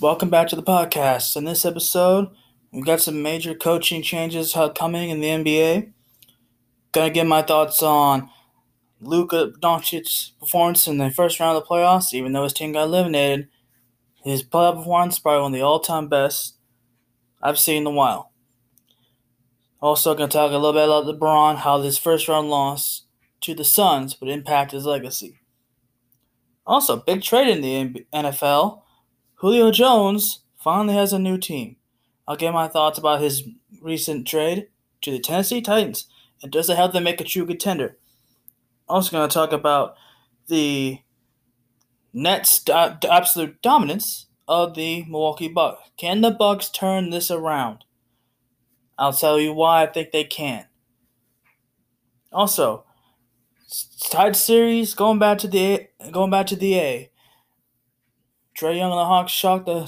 Welcome back to the podcast. In this episode, we've got some major coaching changes coming in the NBA. Gonna give my thoughts on Luka Doncic's performance in the first round of the playoffs, even though his team got eliminated. His playoff performance probably one of the all-time best I've seen in a while. Also, gonna talk a little bit about LeBron, how his first round loss to the Suns would impact his legacy. Also, big trade in the NFL. Julio Jones finally has a new team. I'll get my thoughts about his recent trade to the Tennessee Titans and does it help them make a true contender? I'm also, going to talk about the Nets' do- absolute dominance of the Milwaukee Bucks. Can the Bucks turn this around? I'll tell you why I think they can. Also, tied series going back to the going back to the A. Trae Young and the Hawks shocked the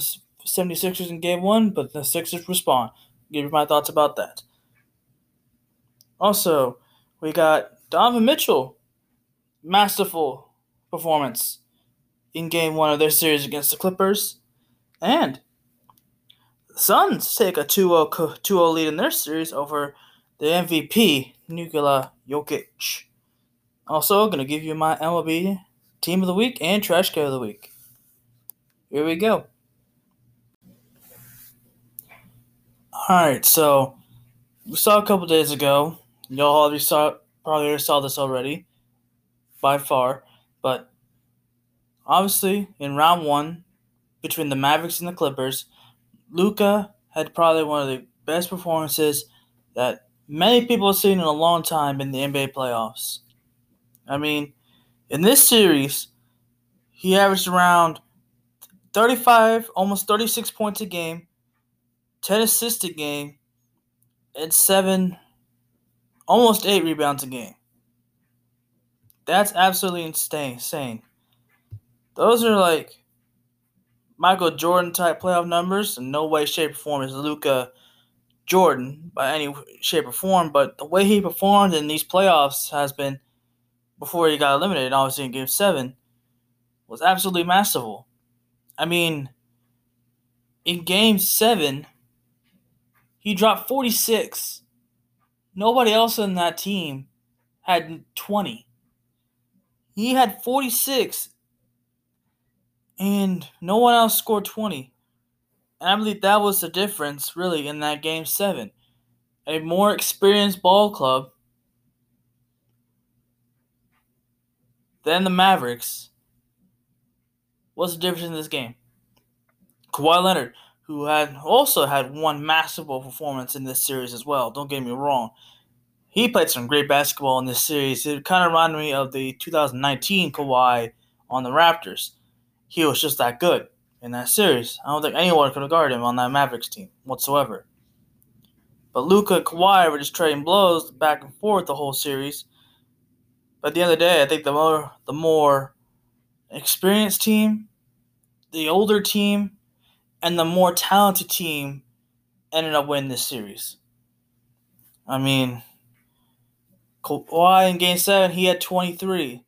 76ers in game one, but the Sixers respond. Give you my thoughts about that. Also, we got Donovan Mitchell. Masterful performance in game one of their series against the Clippers. And the Suns take a 2 0 lead in their series over the MVP, Nikola Jokic. Also, going to give you my MLB Team of the Week and Trash Can of the Week. Here we go. Alright, so we saw a couple days ago. Y'all already saw probably saw this already, by far. But obviously, in round one, between the Mavericks and the Clippers, Luka had probably one of the best performances that many people have seen in a long time in the NBA playoffs. I mean, in this series, he averaged around 35, almost 36 points a game, 10 assists a game, and 7, almost 8 rebounds a game. That's absolutely insane. Those are like Michael Jordan type playoff numbers, in no way, shape, or form is Luka Jordan by any shape or form, but the way he performed in these playoffs has been, before he got eliminated, obviously in Game 7, was absolutely masterful. I mean, in game seven, he dropped 46. Nobody else on that team had 20. He had 46, and no one else scored 20. And I believe that was the difference, really, in that game seven. A more experienced ball club than the Mavericks What's the difference in this game? Kawhi Leonard, who had also had one masterful performance in this series as well. Don't get me wrong. He played some great basketball in this series. It kind of reminded me of the 2019 Kawhi on the Raptors. He was just that good in that series. I don't think anyone could have guarded him on that Mavericks team whatsoever. But Luka and Kawhi were just trading blows back and forth the whole series. But at the end of the day, I think the more the more experienced team, the older team, and the more talented team ended up winning this series. I mean, Kawhi in Game Seven he had twenty three.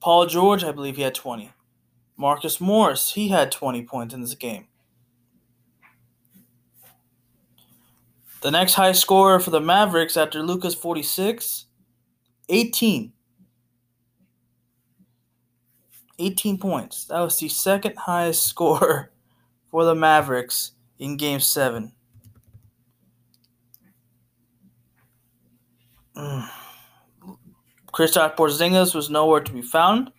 Paul George, I believe he had twenty. Marcus Morris, he had twenty points in this game. The next high scorer for the Mavericks after Luka's 46, 18. 18 points. That was the second highest score for the Mavericks in Game 7. Mm. Kristaps Porzingis was nowhere to be found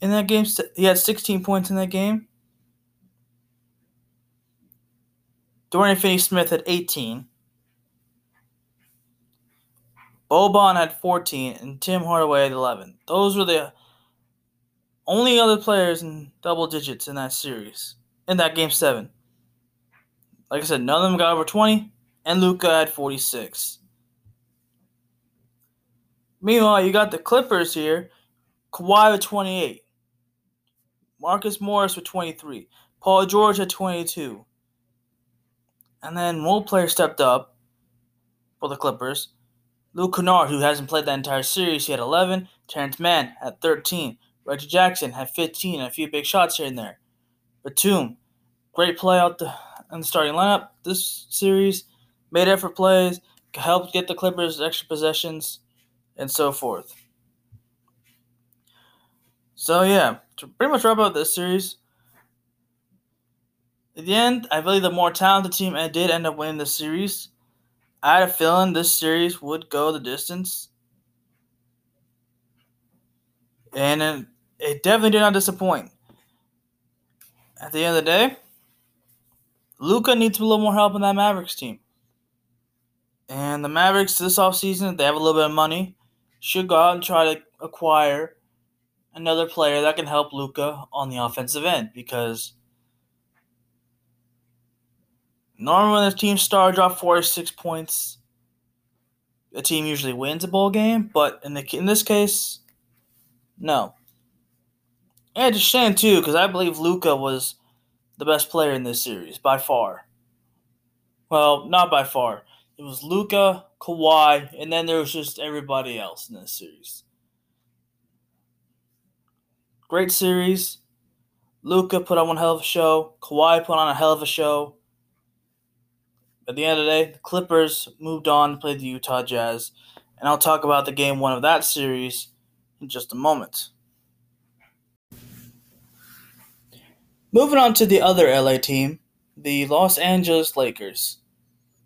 in that game. He had 16 points in that game. Dorian Finney-Smith had 18. Boban had 14, and Tim Hardaway had 11. Those were the only other players in double digits in that series, in that game seven. Like I said, none of them got over 20, and Luka had 46. Meanwhile, you got the Clippers here. Kawhi with 28. Marcus Morris with 23. Paul George at 22. And then one player stepped up for the Clippers. Luke Kennard, who hasn't played that entire series, he had 11. Terance Mann at 13. Reggie Jackson had 15, a few big shots here and there. Batum, great play out the in the starting lineup this series, made effort plays, helped get the Clippers extra possessions, and so forth. So yeah, to pretty much wrap up this series. At the end, I believe the more talented team did end up winning the series. I had a feeling this series would go the distance. And it, it definitely did not disappoint. At the end of the day, Luka needs a little more help in that Mavericks team. And the Mavericks this offseason, if they have a little bit of money, should go out and try to acquire another player that can help Luka on the offensive end because normally when the team star drop 46 points, the team usually wins a bowl game, but in the in this case, no. And a shame too, because I believe Luka was the best player in this series by far. Well, not by far. It was Luka, Kawhi, and then there was just everybody else in this series. Great series. Luka put on one hell of a show. Kawhi put on a hell of a show. At the end of the day, the Clippers moved on to play the Utah Jazz, and I'll talk about the game one of that series in just a moment. Moving on to the other LA team, the Los Angeles Lakers.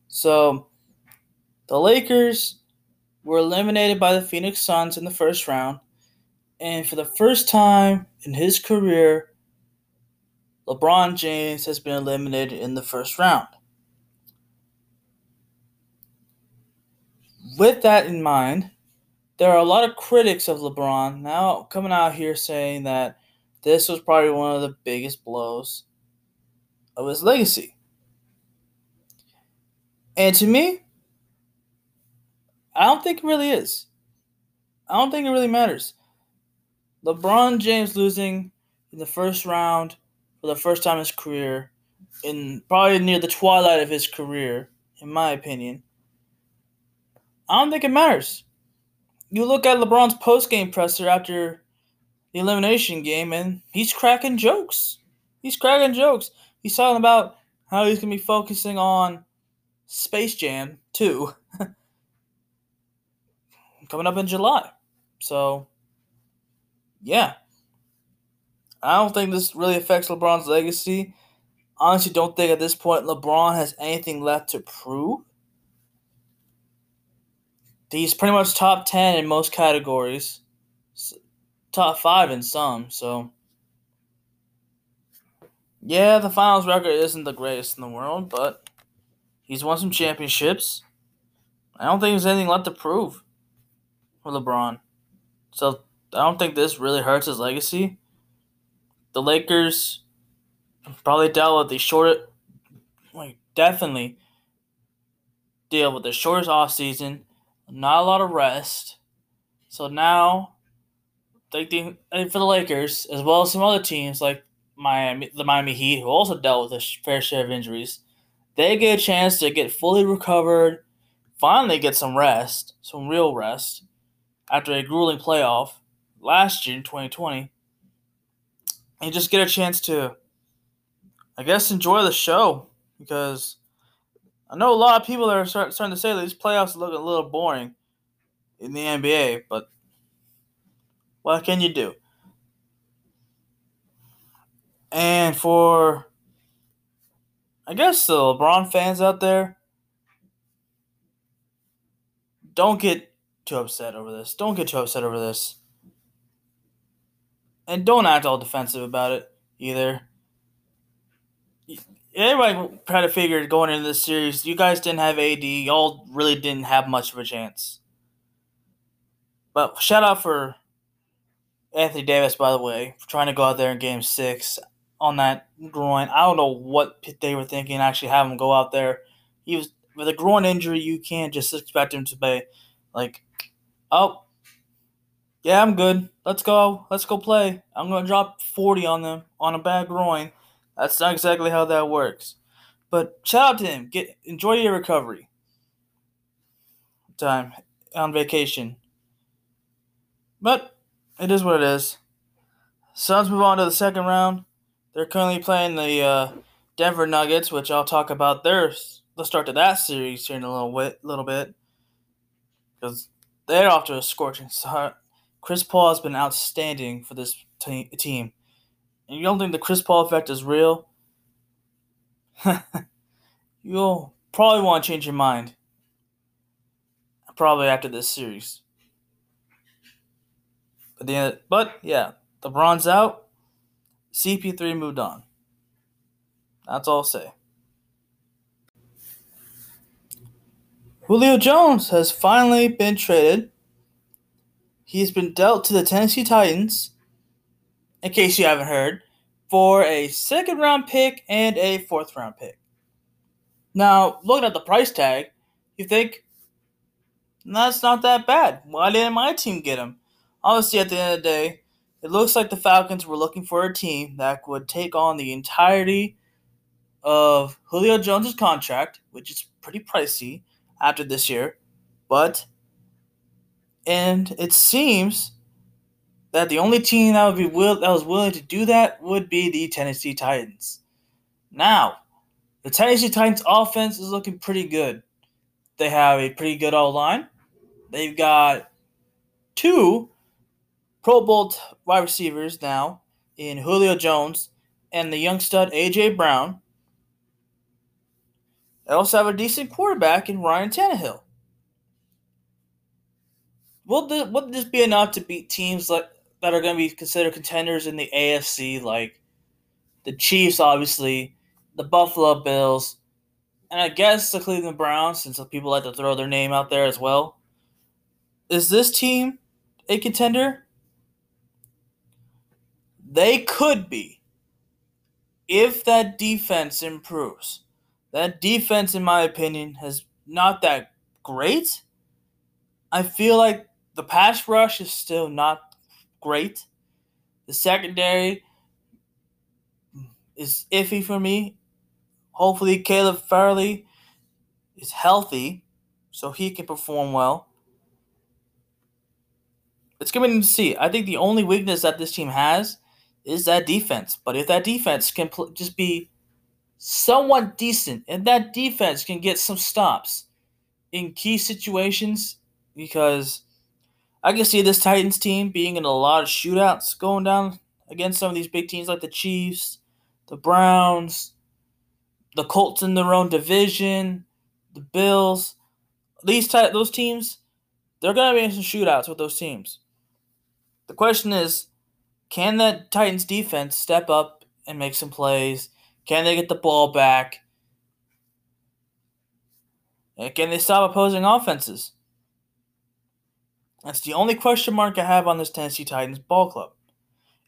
So, the Lakers were eliminated by the Phoenix Suns in the first round, and for the first time in his career, LeBron James has been eliminated in the first round. With that in mind, there are a lot of critics of LeBron now coming out here saying that this was probably one of the biggest blows of his legacy. And to me, I don't think it really is. I don't think it really matters. LeBron James losing in the first round for the first time in his career, in probably near the twilight of his career, in my opinion. I don't think it matters. You look at LeBron's post game presser after the elimination game, and he's cracking jokes. He's cracking jokes. He's talking about how he's going to be focusing on Space Jam 2 coming up in July. So, yeah. I don't think this really affects LeBron's legacy. Honestly, don't think at this point LeBron has anything left to prove. He's pretty much top 10 in most categories top five in some. So, yeah, the finals record isn't the greatest in the world, but he's won some championships. I don't think there's anything left to prove for LeBron. So, I don't think this really hurts his legacy. The Lakers probably dealt with the short, like, definitely deal with the shortest off season, not a lot of rest. So now like the for the Lakers as well as some other teams like Miami, the Miami Heat, who also dealt with a fair share of injuries, they get a chance to get fully recovered, finally get some rest, some real rest, after a grueling playoff last year in 2020, and just get a chance to, I guess, enjoy the show because I know a lot of people are starting to say that these playoffs look a little boring in the NBA, but what can you do? And for, I guess, the LeBron fans out there, don't get too upset over this. Don't get too upset over this. And don't act all defensive about it either. Everybody tried to figure going into this series, you guys didn't have AD. Y'all really didn't have much of a chance. But shout out for Anthony Davis, by the way, trying to go out there in game six on that groin. I don't know what they were thinking, actually have him go out there. He was with a groin injury, you can't just expect him to be like, oh, yeah, I'm good. Let's go. Let's go play. I'm gonna drop 40 on them on a bad groin. That's not exactly how that works. But shout out to him. Get enjoy your recovery time on vacation. But it is what it is. Suns move on to the second round. They're currently playing the uh, Denver Nuggets, which I'll talk about their the start to that series here in a little bit, little bit, because they're off to a scorching start. Chris Paul has been outstanding for this t- team. And you don't think the Chris Paul effect is real? You'll probably want to change your mind. Probably after this series. But yeah, the but yeah, LeBron's out. CP3 moved on. That's all I'll say. Julio Jones has finally been traded. He's been dealt to the Tennessee Titans, in case you haven't heard, for a second round pick and a fourth round pick. Now, looking at the price tag, you think that's not that bad. Why didn't my team get him? Obviously, at the end of the day, it looks like the Falcons were looking for a team that would take on the entirety of Julio Jones' contract, which is pretty pricey after this year, but and it seems that the only team that would be will that was willing to do that would be the Tennessee Titans. Now, the Tennessee Titans offense is looking pretty good. They have a pretty good all line. They've got two Pro Bowl wide receivers now in Julio Jones and the young stud AJ Brown. They also have a decent quarterback in Ryan Tannehill. Will this, will this be enough to beat teams like that are going to be considered contenders in the AFC, like the Chiefs, obviously, the Buffalo Bills, and I guess the Cleveland Browns, since people like to throw their name out there as well? Is this team a contender? They could be if that defense improves. That defense, in my opinion, has not that great. I feel like the pass rush is still not great. The secondary is iffy for me. Hopefully, Caleb Farley is healthy so he can perform well. It's going to see. I think the only weakness that this team has is that defense. But if that defense can pl- just be somewhat decent, and that defense can get some stops in key situations because I can see this Titans team being in a lot of shootouts going down against some of these big teams like the Chiefs, the Browns, the Colts in their own division, the Bills. These ty- those teams, they're gonna be in some shootouts with those teams. The question is, can that Titans defense step up and make some plays can they get the ball back? And can they stop opposing offenses? That's the only question mark I have on this Tennessee Titans ball club.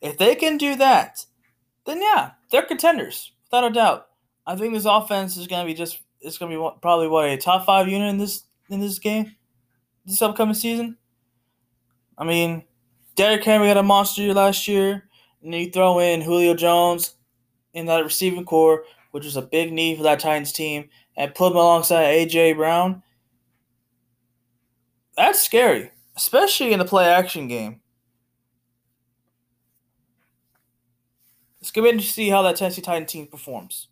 If they can do that, then yeah, they're contenders without a doubt. I think this offense is going to be just it's going to be probably what a top five unit in this in this game, this upcoming season. I mean, Derrick Henry had a monster year last year, and you throw in Julio Jones, in that receiving corps, which was a big need for that Titans team, and put him alongside A.J. Brown, that's scary, especially in the play action game. It's to be interesting to see how that Tennessee Titan team performs.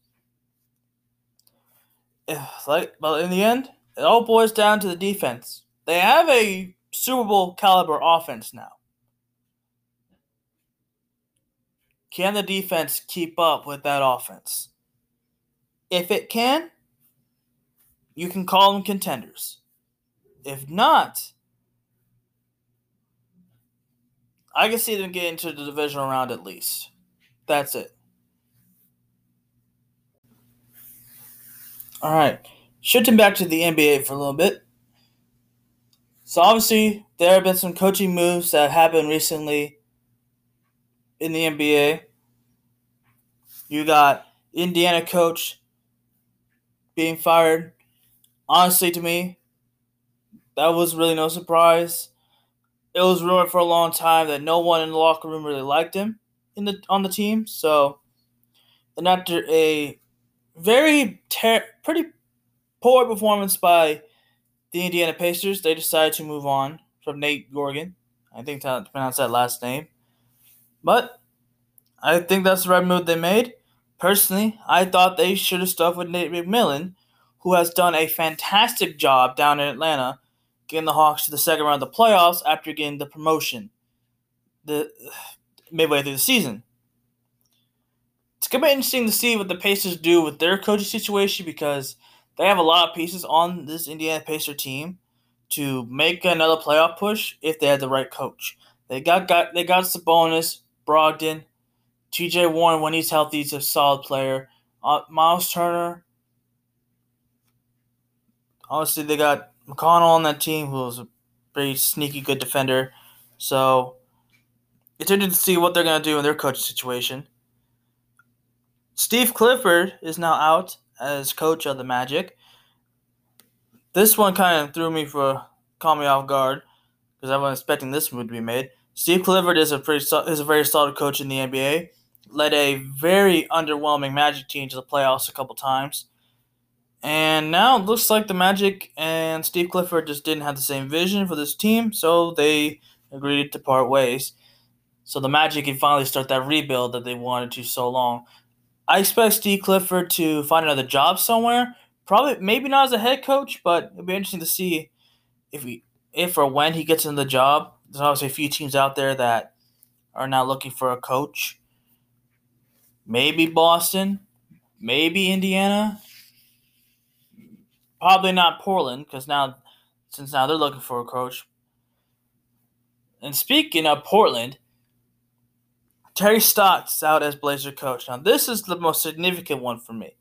Like, but in the end, it all boils down to the defense. They have a Super Bowl caliber offense now. Can the defense keep up with that offense? If it can, you can call them contenders. If not, I can see them get into the divisional round at least. That's it. All right. Shifting back to the NBA for a little bit. So, obviously, there have been some coaching moves that happened recently in the NBA. You got Indiana coach being fired. Honestly, to me, that was really no surprise. It was rumored for a long time that no one in the locker room really liked him in the on the team. So, and after a very ter- pretty poor performance by the Indiana Pacers, they decided to move on from Nate Gorgon. I think to pronounce that last name. But I think that's the right move they made. Personally, I thought they should have stuck with Nate McMillan, who has done a fantastic job down in Atlanta, getting the Hawks to the second round of the playoffs after getting the promotion the midway through the season. It's gonna be interesting to see what the Pacers do with their coaching situation because they have a lot of pieces on this Indiana Pacer team to make another playoff push if they had the right coach. They got, got they got Sabonis, Brogdon, T.J. Warren when he's healthy, he's a solid player. Uh, Miles Turner. Honestly, they got McConnell on that team, who's a pretty sneaky good defender. So it's interesting to see what they're going to do in their coaching situation. Steve Clifford is now out as coach of the Magic. This one kind of threw me for caught me off guard because I wasn't expecting this move to be made. Steve Clifford is a pretty is a very solid coach in the NBA. Led a very underwhelming Magic team to the playoffs a couple times. And now it looks like the Magic and Steve Clifford just didn't have the same vision for this team, so they agreed to part ways. So the Magic can finally start that rebuild that they wanted to so long. I expect Steve Clifford to find another job somewhere. Probably, maybe not as a head coach, but it'll be interesting to see if he, if or when he gets in the job. There's obviously a few teams out there that are now looking for a coach. Maybe Boston, maybe Indiana. Probably not Portland because now, since now they're looking for a coach. And speaking of Portland, Terry Stotts out as Blazer coach. Now, this is the most significant one for me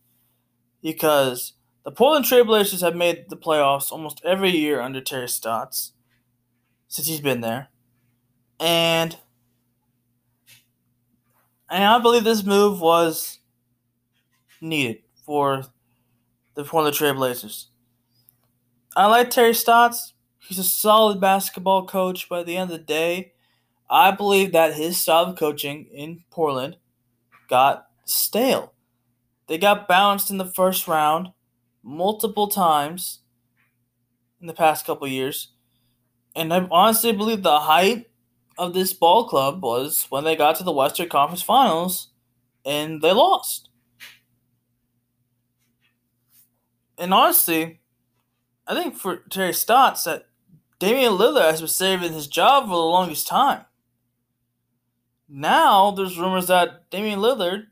because the Portland Trailblazers have made the playoffs almost every year under Terry Stotts since he's been there. And and I believe this move was needed for the Portland Trailblazers. I like Terry Stotts. He's a solid basketball coach, but at the end of the day, I believe that his style of coaching in Portland got stale. They got bounced in the first round multiple times in the past couple years. And I honestly believe the height of this ball club was when they got to the Western Conference Finals and they lost. And honestly, I think for Terry Stotts that Damian Lillard has been saving his job for the longest time. Now there's rumors that Damian Lillard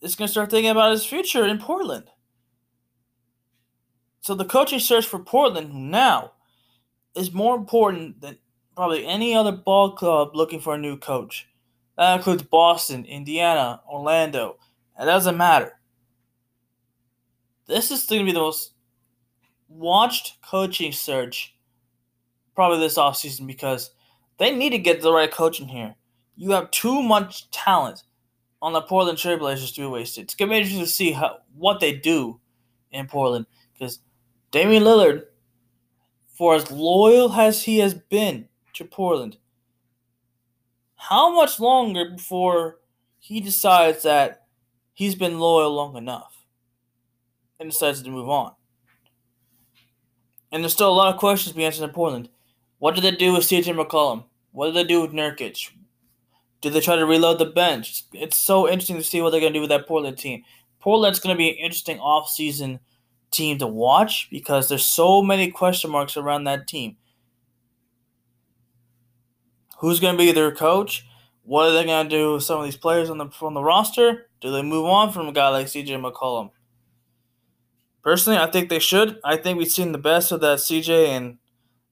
is going to start thinking about his future in Portland. So the coaching search for Portland now is more important than probably any other ball club looking for a new coach. That includes Boston, Indiana, Orlando. It doesn't matter. This is going to be the most watched coaching search probably this offseason because they need to get the right coach in here you have too much talent on the Portland Trailblazers to be wasted. It's gonna be interesting to see how what they do in Portland because Damian Lillard, for as loyal as he has been to Portland, how much longer before he decides that he's been loyal long enough and decides to move on? And there's still a lot of questions being answered in Portland. What did they do with CJ McCollum? What did they do with Nurkic? Do they try to reload the bench? It's so interesting to see what they're going to do with that Portland team. Portland's going to be an interesting offseason team to watch because there's so many question marks around that team. Who's going to be their coach? What are they going to do with some of these players on the from the roster? Do they move on from a guy like CJ McCollum? Personally, I think they should. I think we've seen the best of that CJ and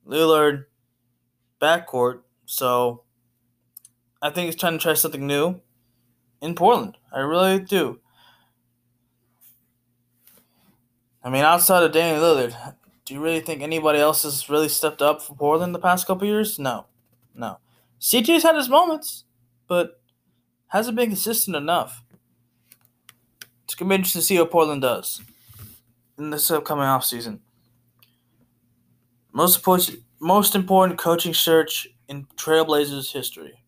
Lillard backcourt. So I think it's time to try something new in Portland. I really do. I mean, outside of Damian Lillard, do you really think anybody else has really stepped up for Portland the past couple years? No, no. CJ's had his moments, but hasn't been consistent enough. It's gonna be interesting to see what Portland does in this upcoming offseason. Most important, most important coaching search in Trailblazers history.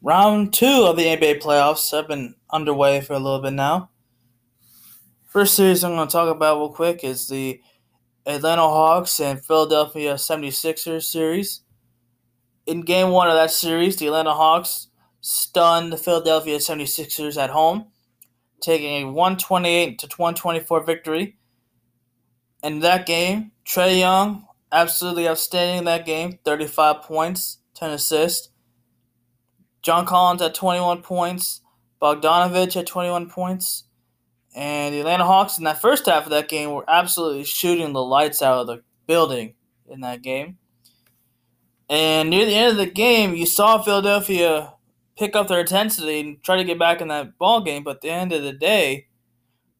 Round two of the NBA playoffs have been underway for a little bit now. First series I'm going to talk about real quick is the Atlanta Hawks and Philadelphia 76ers series. In game one of that series, the Atlanta Hawks stunned the Philadelphia 76ers at home, taking a 128 to 124 victory. In that game, Trae Young, absolutely outstanding in that game 35 points, 10 assists. John Collins at 21 points, Bogdanovich at 21 points. And the Atlanta Hawks in that first half of that game were absolutely shooting the lights out of the building in that game. And near the end of the game, you saw Philadelphia pick up their intensity and try to get back in that ball game. But at the end of the day,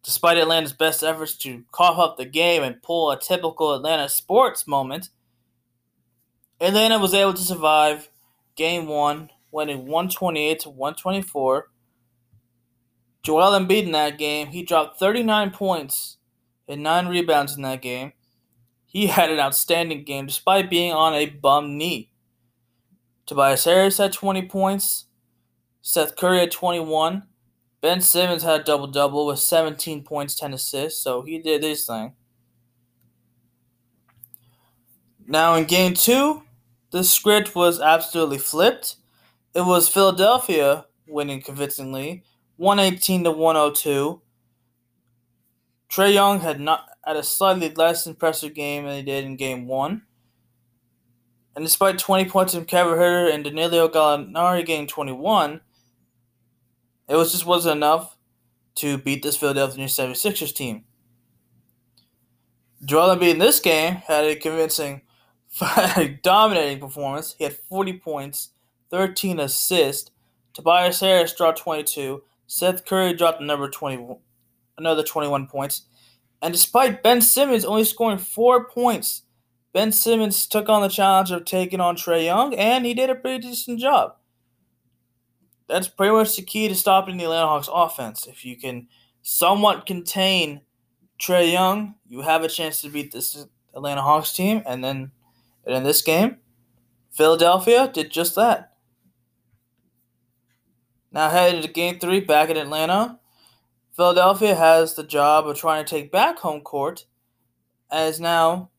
despite Atlanta's best efforts to cough up the game and pull a typical Atlanta sports moment, Atlanta was able to survive game one, winning 128 to 124. Joel Embiid in that game, he dropped 39 points and nine rebounds in that game. He had an outstanding game despite being on a bum knee. Tobias Harris had 20 points. Seth Curry had 21. Ben Simmons had a double double with 17 points, 10 assists, so he did his thing. Now in game two, the script was absolutely flipped. It was Philadelphia winning convincingly, 118 to 102. Trae Young had not had a slightly less impressive game than he did in game one. And despite 20 points from Kevin Huerter and Danilo Gallinari getting 21, it was just wasn't enough to beat this Philadelphia 76ers team. Joel Embiid in this game had a convincing, dominating performance. He had 40 points, 13 assists. Tobias Harris dropped 22. Seth Curry dropped another 20, another 21 points. And despite Ben Simmons only scoring four points, Ben Simmons took on the challenge of taking on Trae Young, and he did a pretty decent job. That's pretty much the key to stopping the Atlanta Hawks offense. If you can somewhat contain Trae Young, you have a chance to beat this Atlanta Hawks team. And then in this game, Philadelphia did just that. Now headed to game three back in Atlanta. Philadelphia has the job of trying to take back home court, as now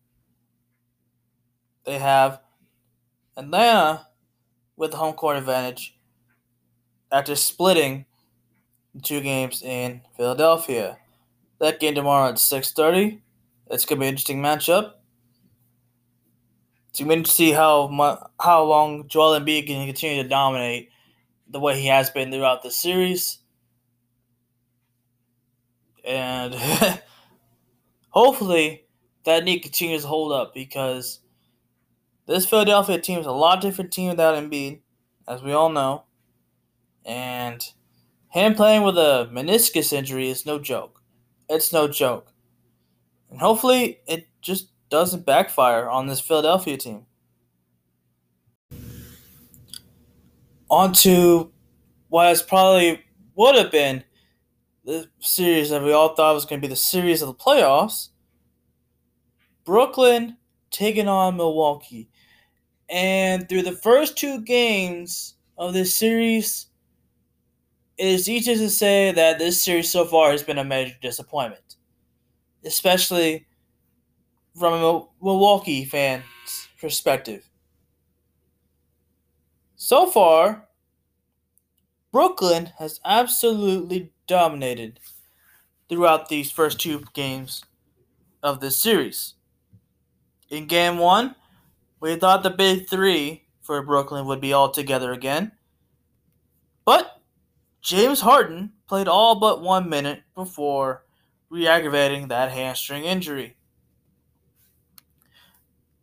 they have Atlanta with the home court advantage after splitting two games in Philadelphia. That game tomorrow at 6.30. It's going to be an interesting matchup. It's going to see how how long Joel Embiid can continue to dominate the way he has been throughout the series and hopefully that knee continues to hold up because this Philadelphia team is a lot different team without Embiid, as we all know, and him playing with a meniscus injury is no joke. It's no joke, and hopefully it just doesn't backfire on this Philadelphia team. On to what has probably would have been the series that we all thought was going to be the series of the playoffs. Brooklyn taking on Milwaukee. And through the first two games of this series, it is easy to say that this series so far has been a major disappointment, especially from a Milwaukee fan's perspective. So far, Brooklyn has absolutely dominated throughout these first two games of this series. In game one, we thought the big three for Brooklyn would be all together again. But James Harden played all but one minute before re aggravating that hamstring injury.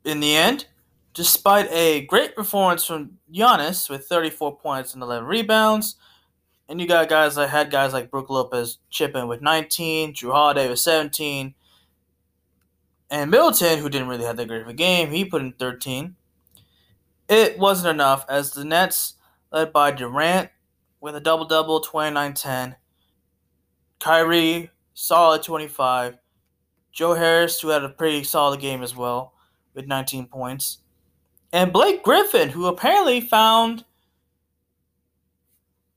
In the end, despite a great performance from Giannis with 34 points and 11 rebounds, and you got guys that had guys like Brook Lopez chipping with 19, Jrue Holiday with 17, and Middleton, who didn't really have that great of a game, he put in 13. It wasn't enough as the Nets, led by Durant, with a double double, 29 10. Kyrie, solid 25. Joe Harris, who had a pretty solid game as well, with 19 points. And Blake Griffin, who apparently found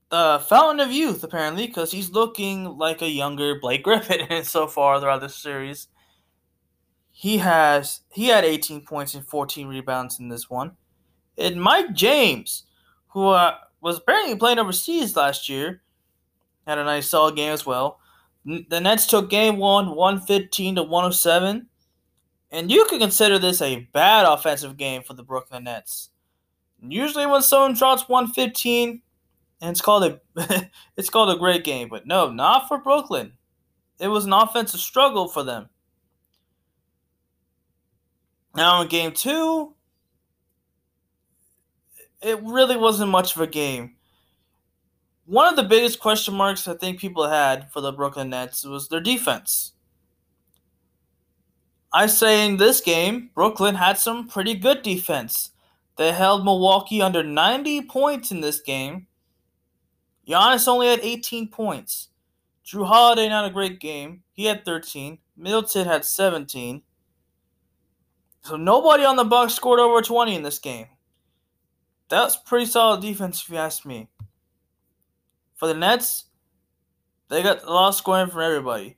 the fountain of youth apparently because he's looking like a younger Blake Griffin And so far throughout this series. He has he had 18 points and 14 rebounds in this one. And Mike James, who uh, was apparently playing overseas last year, had a nice solid game as well. The Nets took game one, 115 to 107. And you could consider this a bad offensive game for the Brooklyn Nets. Usually when someone drops 115, and it's called a it's called a great game, but no, not for Brooklyn. It was an offensive struggle for them. Now in game two, it really wasn't much of a game. One of the biggest question marks I think people had for the Brooklyn Nets was their defense. I say in this game, Brooklyn had some pretty good defense. They held Milwaukee under 90 points in this game. Giannis only had 18 points. Jrue Holiday not a great game. He had 13. Middleton had 17. So nobody on the Bucks scored over 20 in this game. That's pretty solid defense if you ask me. For the Nets, they got a lot of scoring from everybody.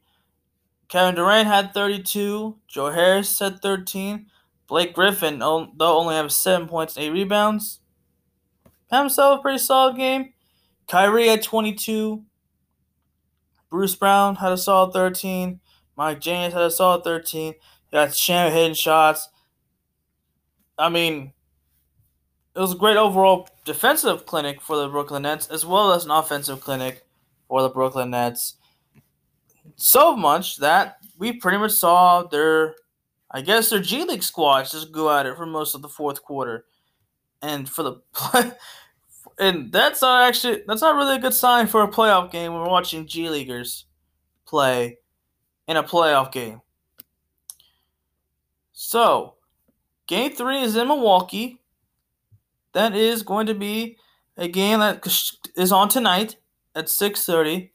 Kevin Durant had 32. Joe Harris had 13. Blake Griffin, though only have 7 points and 8 rebounds, had himself a pretty solid game. Kyrie had 22. Bruce Brown had a solid 13. Mike James had a solid 13. You got Sham hitting shots. I mean, it was a great overall defensive clinic for the Brooklyn Nets as well as an offensive clinic for the Brooklyn Nets. So much that we pretty much saw their, I guess, their G League squads just go at it for most of the fourth quarter. And for the and that's not actually that's not really a good sign for a playoff game we're watching G Leaguers play in a playoff game. So, game three is in Milwaukee. That is going to be a game that is on tonight at 6:30.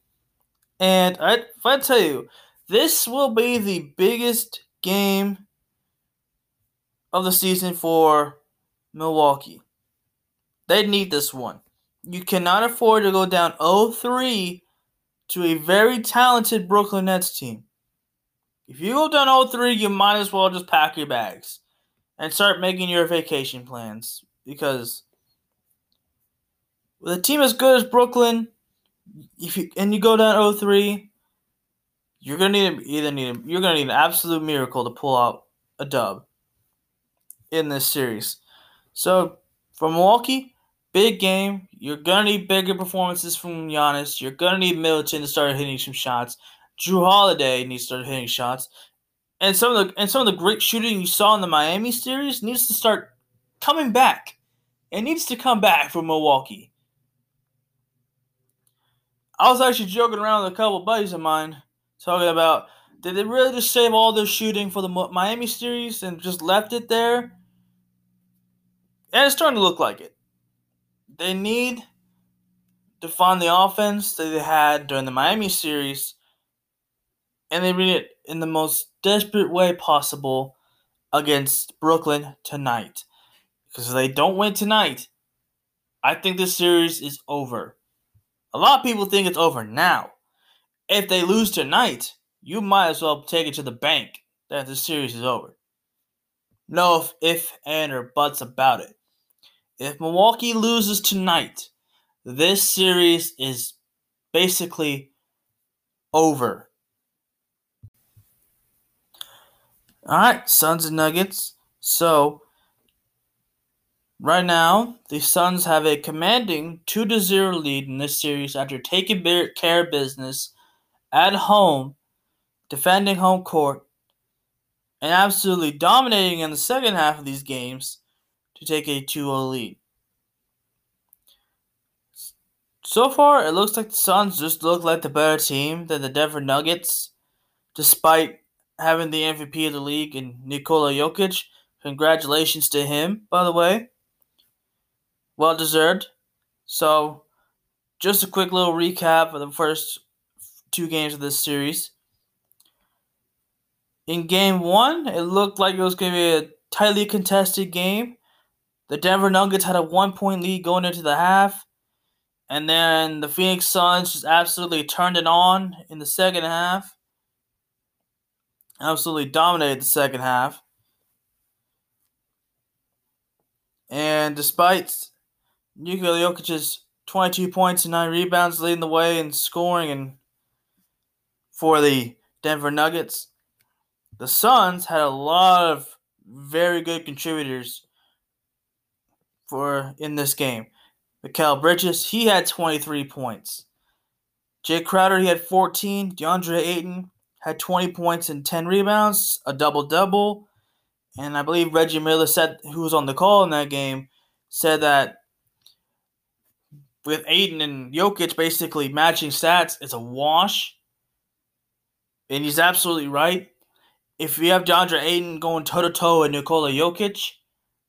And I, if I tell you, this will be the biggest game of the season for Milwaukee. They need this one. You cannot afford to go down 0-3 to a very talented Brooklyn Nets team. If you go down 0-3, you might as well just pack your bags and start making your vacation plans because with a team as good as Brooklyn, if you and you go down 0-3, you're gonna need either need you're gonna need an absolute miracle to pull out a dub in this series. So for Milwaukee, big game. You're gonna need bigger performances from Giannis. You're gonna need Middleton to start hitting some shots. Jrue Holiday needs to start hitting shots. And some of the and some of the great shooting you saw in the Miami series needs to start coming back. It needs to come back for Milwaukee. I was actually joking around with a couple buddies of mine talking about did they really just save all their shooting for the Miami series and just left it there? And it's starting to look like it. They need to find the offense that they had during the Miami series, and they need it in the most desperate way possible against Brooklyn tonight. Because if they don't win tonight, I think this series is over. A lot of people think it's over now. If they lose tonight, you might as well take it to the bank that the series is over. No if, if and or buts about it. If Milwaukee loses tonight, this series is basically over. All right, Suns and Nuggets. So Right now, the Suns have a commanding 2 to 0 lead in this series after taking care of business at home, defending home court, and absolutely dominating in the second half of these games to take a 2 0 lead. So far, it looks like the Suns just look like the better team than the Denver Nuggets, despite having the MVP of the league in Nikola Jokic. Congratulations to him, by the way well deserved. So, just a quick little recap of the first two games of this series. In game one, it looked like it was going to be a tightly contested game. The Denver Nuggets had a one point lead going into the half. And then the Phoenix Suns just absolutely turned it on in the second half. Absolutely dominated the second half. And despite Nikola Jokic's 22 points and 9 rebounds leading the way in scoring and for the Denver Nuggets, the Suns had a lot of very good contributors for in this game. Mikal Bridges, he had 23 points. Jae Crowder, he had 14. DeAndre Ayton had 20 points and 10 rebounds, a double double. And I believe Reggie Miller said, who was on the call in that game, said that with Ayton and Jokic basically matching stats, it's a wash. And he's absolutely right. If you have DeAndre Ayton going toe to toe with Nikola Jokic,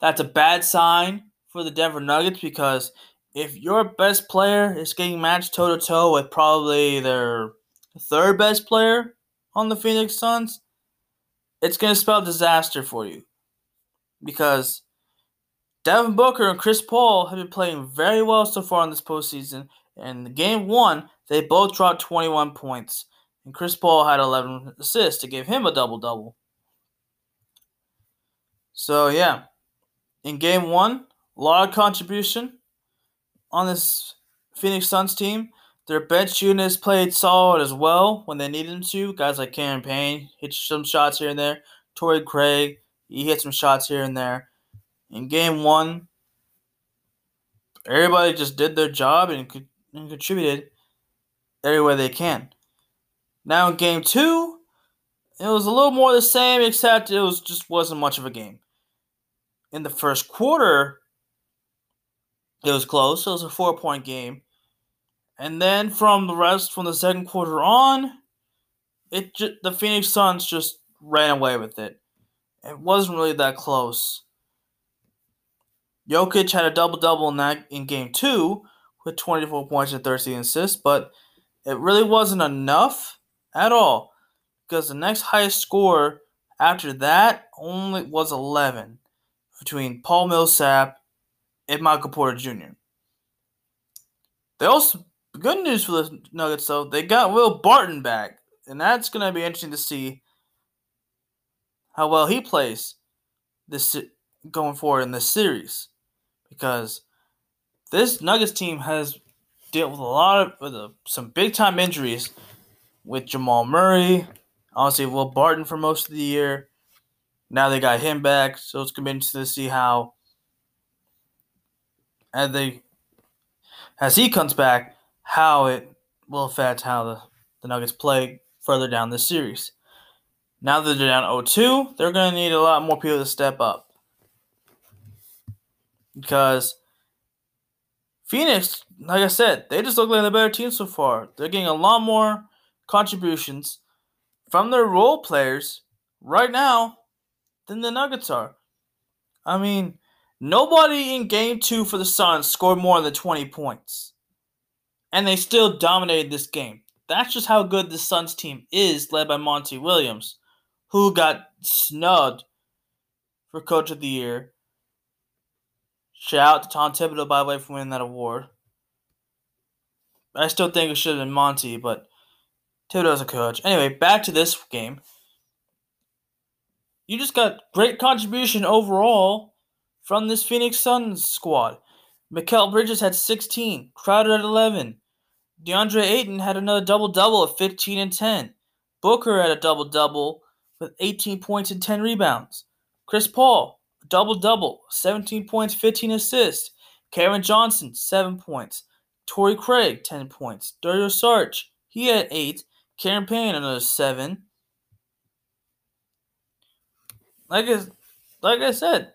that's a bad sign for the Denver Nuggets because if your best player is getting matched toe to toe with probably their third best player on the Phoenix Suns, it's going to spell disaster for you. Because Devin Booker and Chris Paul have been playing very well so far in this postseason. And in game one, they both dropped 21 points. And Chris Paul had 11 assists to give him a double double. So, yeah. In game one, a lot of contribution on this Phoenix Suns team. Their bench units played solid as well when they needed them to. Guys like Cameron Payne hit some shots here and there. Torrey Craig, he hit some shots here and there. In game one, everybody just did their job and, and contributed every way they can. Now in game two, it was a little more the same, except it was just wasn't much of a game. In the first quarter, it was close. It was a four point game. And then from the rest, from the second quarter on, it just, the Phoenix Suns just ran away with it. It wasn't really that close. Jokic had a double double in that in game two with 24 points and 13 assists, but it really wasn't enough at all because the next highest score after that only was 11 between Paul Millsap and Michael Porter Jr. They also good news for the Nuggets though they got Will Barton back, and that's gonna be interesting to see how well he plays this going forward in this series because this Nuggets team has dealt with a lot of some big time injuries with Jamal Murray, obviously Will Barton for most of the year. Now they got him back, so it's gonna be interesting to see how as they as he comes back, how it will affect how the, the Nuggets play further down the series. Now that they're down 0-2, they're going to need a lot more people to step up. Because Phoenix, like I said, they just look like the better team so far. They're getting a lot more contributions from their role players right now than the Nuggets are. I mean, Nobody in game two for the Suns scored more than 20 points. And they still dominated this game. That's just how good the Suns team is, led by Monty Williams, who got snubbed for Coach of the Year. Shout out to Tom Thibodeau, by the way, for winning that award. I still think it should have been Monty, but Thibodeau's a coach. Anyway, back to this game. You just got great contribution overall from this Phoenix Suns squad. Mikal Bridges had 16, Crowder at 11. DeAndre Ayton had another double double of 15 and 10. Booker had a double double with 18 points and 10 rebounds. Chris Paul, double double, 17 points, 15 assists. Cameron Johnson, 7 points. Torrey Craig, 10 points. Dario Saric, he had 8. Cameron Payne, another 7. Like I, like I said,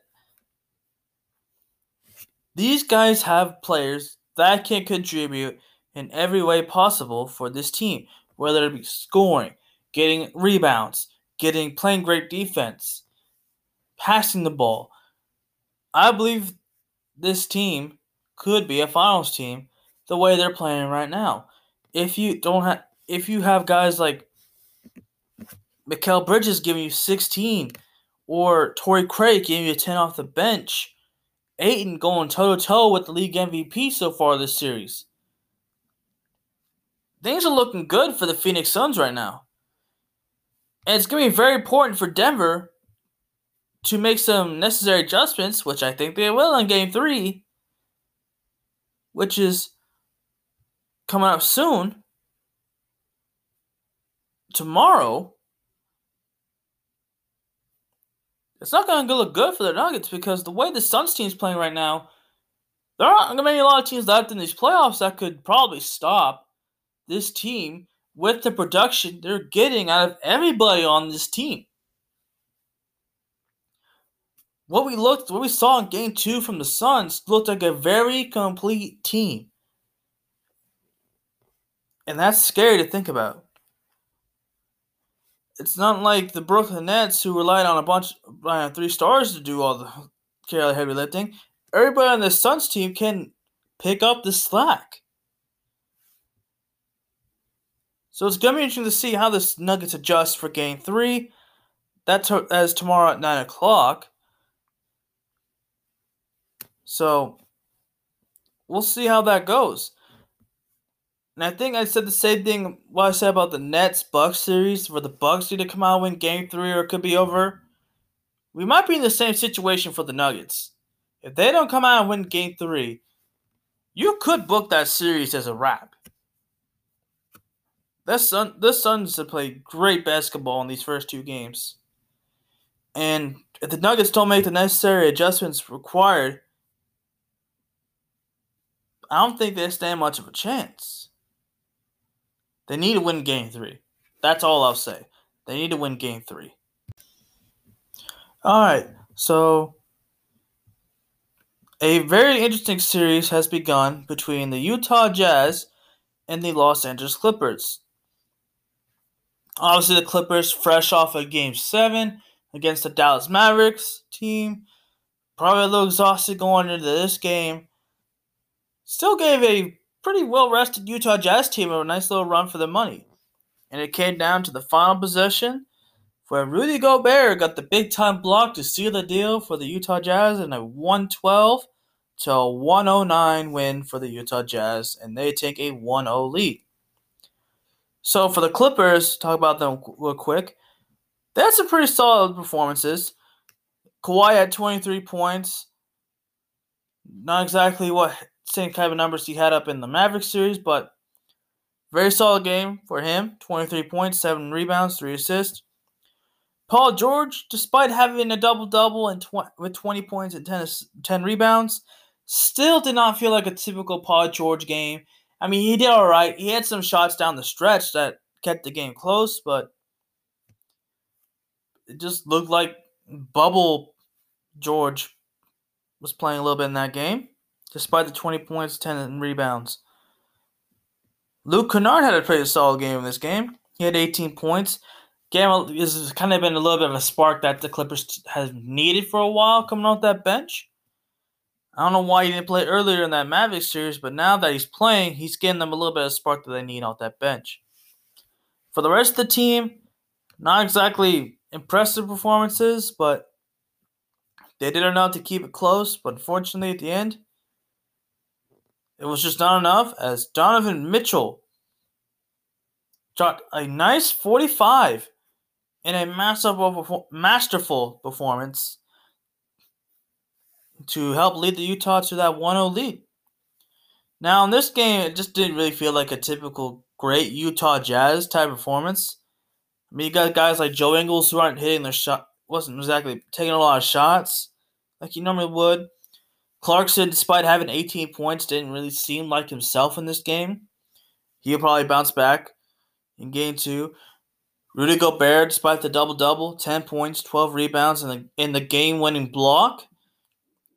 these guys have players that can contribute in every way possible for this team, whether it be scoring, getting rebounds, getting playing great defense, passing the ball. I believe this team could be a finals team the way they're playing right now. If you don't have if you have guys like Mikal Bridges giving you 16 or Torrey Craig giving you 10 off the bench Ayton going toe to toe with the league MVP so far this series. Things are looking good for the Phoenix Suns right now. And it's going to be very important for Denver to make some necessary adjustments, which I think they will in game three, which is coming up soon, tomorrow, it's not going to look good for the Nuggets because the way the Suns team's playing right now, there aren't going to be a lot of teams left in these playoffs that could probably stop this team with the production they're getting out of everybody on this team. What we looked, what we saw in Game Two from the Suns looked like a very complete team, and that's scary to think about. It's not like the Brooklyn Nets who relied on a bunch, of three stars to do all the the heavy lifting. Everybody on the Suns team can pick up the slack. So it's gonna be interesting to see how this Nuggets adjust for Game Three. That's as tomorrow at nine o'clock. So we'll see how that goes. And I think I said the same thing what I said about the Nets Bucks series, where the Bucks need to come out win game three or it could be over. We might be in the same situation for the Nuggets. If they don't come out and win game three, you could book that series as a wrap. This Sun this Suns have played great basketball in these first two games. And if the Nuggets don't make the necessary adjustments required, I don't think they stand much of a chance. They need to win game three. That's all I'll say. They need to win game three. All right, so a very interesting series has begun between the Utah Jazz and the Los Angeles Clippers. Obviously, the Clippers, fresh off of game seven against the Dallas Mavericks team, probably a little exhausted going into this game. Still gave a pretty well rested Utah Jazz team a nice little run for the money. And it came down to the final possession where Rudy Gobert got the big time block to seal the deal for the Utah Jazz in a 112 to 109 win for the Utah Jazz, and they take a 1 0 lead. So for the Clippers, talk about them real quick. Had some pretty solid performances. Kawhi had 23 points. Not exactly what same kind of numbers he had up in the Mavericks series, but very solid game for him. 23 points, 7 rebounds, 3 assists. Paul George, despite having a double double and tw- with 20 points and 10, 10 rebounds, still did not feel like a typical Paul George game. I mean, he did all right. He had some shots down the stretch that kept the game close, but it just looked like bubble George was playing a little bit in that game despite the 20 points, 10 rebounds. Luke Kennard had a pretty solid game in this game. He had 18 points. Game has kind of been a little bit of a spark that the Clippers have needed for a while coming off that bench. I don't know why he didn't play earlier in that Mavericks series, but now that he's playing, he's getting them a little bit of spark that they need off that bench. For the rest of the team, not exactly impressive performances, but they did enough to keep it close. But unfortunately, at the end, it was just not enough as Donovan Mitchell shot a nice 45 in a masterful, masterful performance to help lead the Utah to that 1 0 lead. Now, in this game, it just didn't really feel like a typical great Utah Jazz type performance. I mean, you got guys like Joe Ingles who aren't hitting their shot, wasn't exactly taking a lot of shots like he normally would. Clarkson, despite having 18 points, didn't really seem like himself in this game. He'll probably bounce back in game two. Rudy Gobert, despite the double double, 10 points, 12 rebounds, and the, in the game winning block,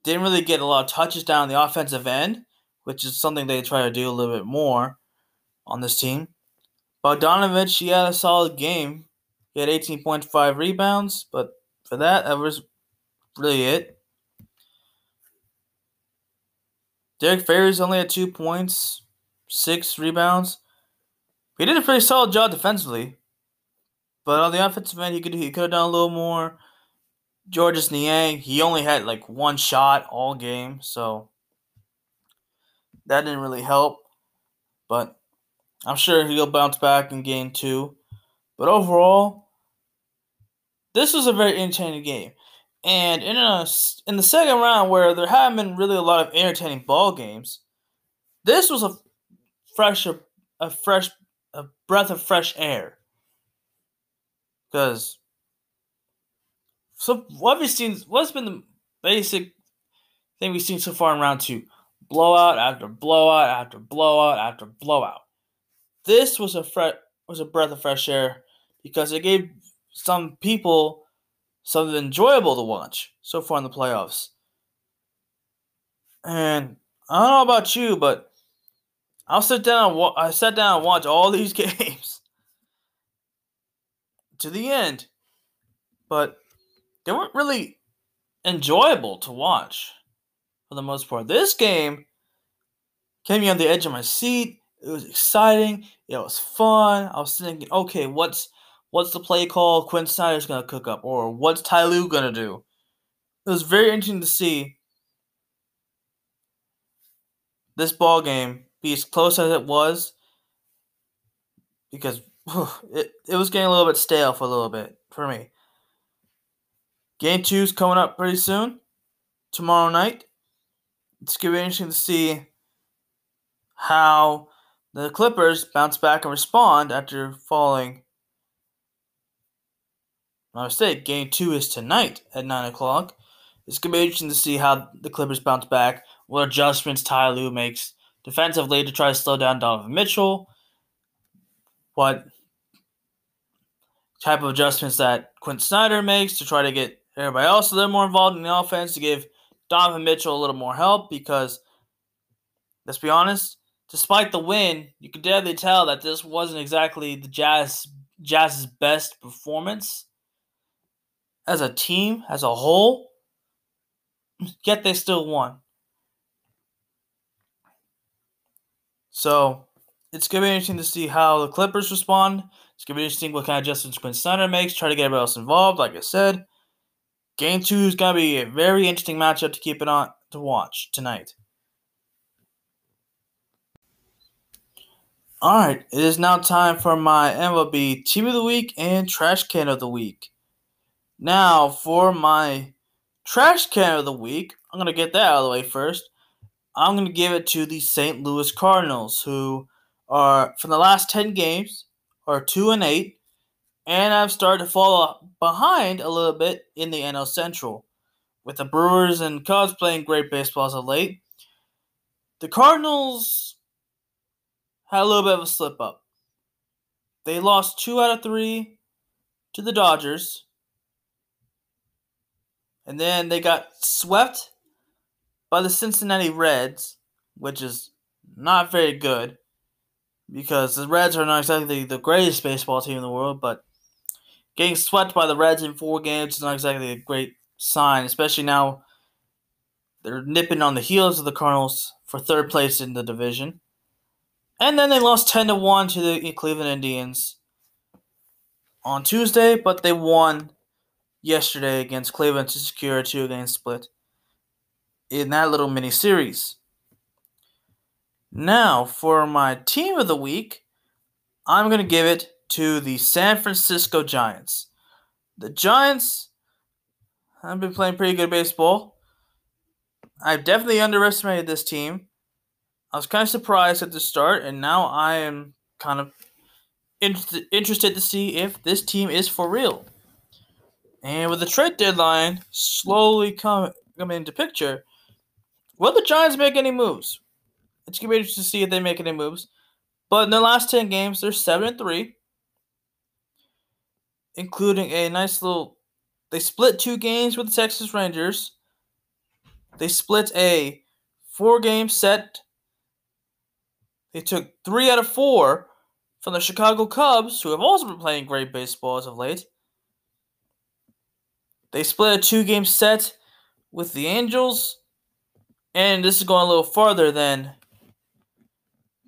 didn't really get a lot of touches down the offensive end, which is something they try to do a little bit more on this team. Bogdanovich, he had a solid game. He had 18.5 rebounds, but for that, that was really it. Derrick Favors only had two points, six rebounds. He did a pretty solid job defensively. But on the offensive end, he could he could have done a little more. Georges Niang, he only had like one shot all game, so that didn't really help. But I'm sure he'll bounce back in game two. But overall, this was a very entertaining game. And in a in the second round, where there haven't been really a lot of entertaining ball games, this was a fresh a fresh a breath of fresh air. Because so what we've seen, what's been the basic thing we've seen so far in round two? Blowout after blowout after blowout after blowout. This was a fre- was a breath of fresh air because it gave some people something enjoyable to watch so far in the playoffs. And I don't know about you, but I'll sit down. I sat down and watch all these games to the end, but they weren't really enjoyable to watch for the most part. This game kept me on the edge of my seat. It was exciting. It was fun. I was thinking, okay, what's what's the play call Quin Snyder's gonna cook up, or what's Ty Lue gonna do? It was very interesting to see this ball game be as close as it was because whew, it, it was getting a little bit stale for a little bit for me. Game two's coming up pretty soon, tomorrow night. It's gonna be interesting to see how the Clippers bounce back and respond after falling. My mistake. Game two is tonight at nine o'clock. It's gonna be interesting to see how the Clippers bounce back, what adjustments Ty Lue makes defensively to try to slow down Donovan Mitchell, what type of adjustments that Quin Snyder makes to try to get everybody else a little more involved in the offense to give Donovan Mitchell a little more help because let's be honest, despite the win, you could definitely tell that this wasn't exactly the Jazz Jazz's best performance as a team, as a whole. Yet they still won. So it's gonna be interesting to see how the Clippers respond. It's gonna be interesting what kind of adjustments Quin Snyder makes, try to get everybody else involved, like I said. Game two is gonna be a very interesting matchup to keep it on to watch tonight. Alright, it is now time for my MLB Team of the Week and Trash Can of the Week. Now, for my Trash Can of the Week, I'm to get that out of the way first. I'm to give it to the St. Louis Cardinals, who are, from the last 10 games, are 2 and 8, and I've started to fall behind a little bit in the NL Central. With the Brewers and Cubs playing great baseball as of late, the Cardinals had a little bit of a slip up. They lost two out of three to the Dodgers. And then they got swept by the Cincinnati Reds, which is not very good because the Reds are not exactly the greatest baseball team in the world, but getting swept by the Reds in four games is not exactly a great sign, especially now they're nipping on the heels of the Cardinals for third place in the division. And then they lost 10 to 1 to the Cleveland Indians on Tuesday, but they won yesterday against Cleveland to secure a two game split in that little mini series. Now, for my team of the week, I'm going to give it to the San Francisco Giants. The Giants have been playing pretty good baseball. I've definitely underestimated this team. I was kind of surprised at the start, and now I am kind of in- interested to see if this team is for real. And with the trade deadline slowly come, coming into picture, will the Giants make any moves? It's gonna be interesting to see if they make any moves. But in the last ten games, they're seven and three, including a nice little. They split two games with the Texas Rangers. They split a four-game set they took three out of four from the Chicago Cubs, who have also been playing great baseball as of late. They split a two game set with the Angels, and this is going a little farther than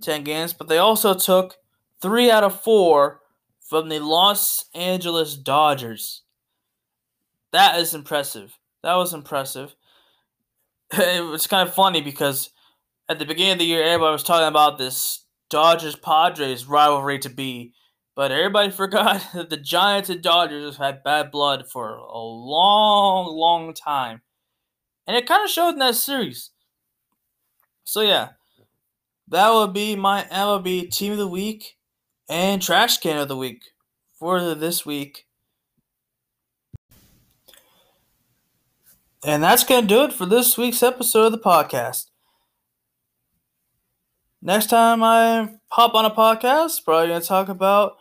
10 games, but they also took three out of four from the Los Angeles Dodgers. That is impressive. That was impressive. It was kind of funny because at the beginning of the year, everybody was talking about this Dodgers Padres rivalry to be But everybody forgot that the Giants and Dodgers have had bad blood for a long, long time. And it kind of showed in that series. So, yeah, that would be my MLB Team of the Week and Trash Can of the Week for this week. And that's going to do it for this week's episode of the podcast. Next time I pop on a podcast, probably going to talk about.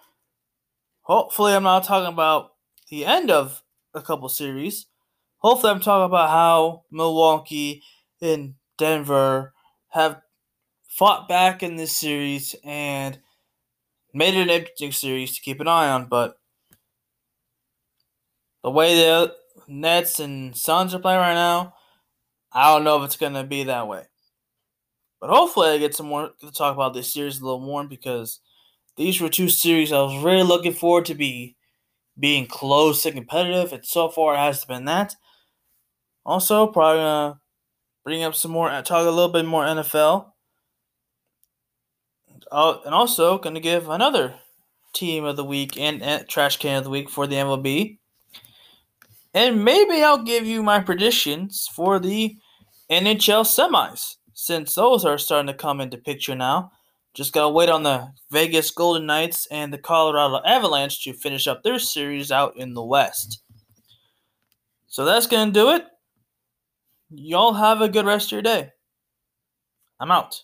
Hopefully, I'm not talking about the end of a couple series. Hopefully, I'm talking about how Milwaukee and Denver have fought back in this series and made it an interesting series to keep an eye on. But the way the Nets and Suns are playing right now, I don't know if it's going to be that way. But hopefully, I get some more to talk about this series a little more because these were two series I was really looking forward to be being close and competitive, and so far it has been that. Also, probably gonna bring up some more, talk a little bit more NFL. Uh, and also gonna give another team of the week and, and trash can of the week for the MLB. And maybe I'll give you my predictions for the NHL semis, since those are starting to come into picture now. Just gotta wait on the Vegas Golden Knights and the Colorado Avalanche to finish up their series out in the West. So that's gonna do it. Y'all have a good rest of your day. I'm out.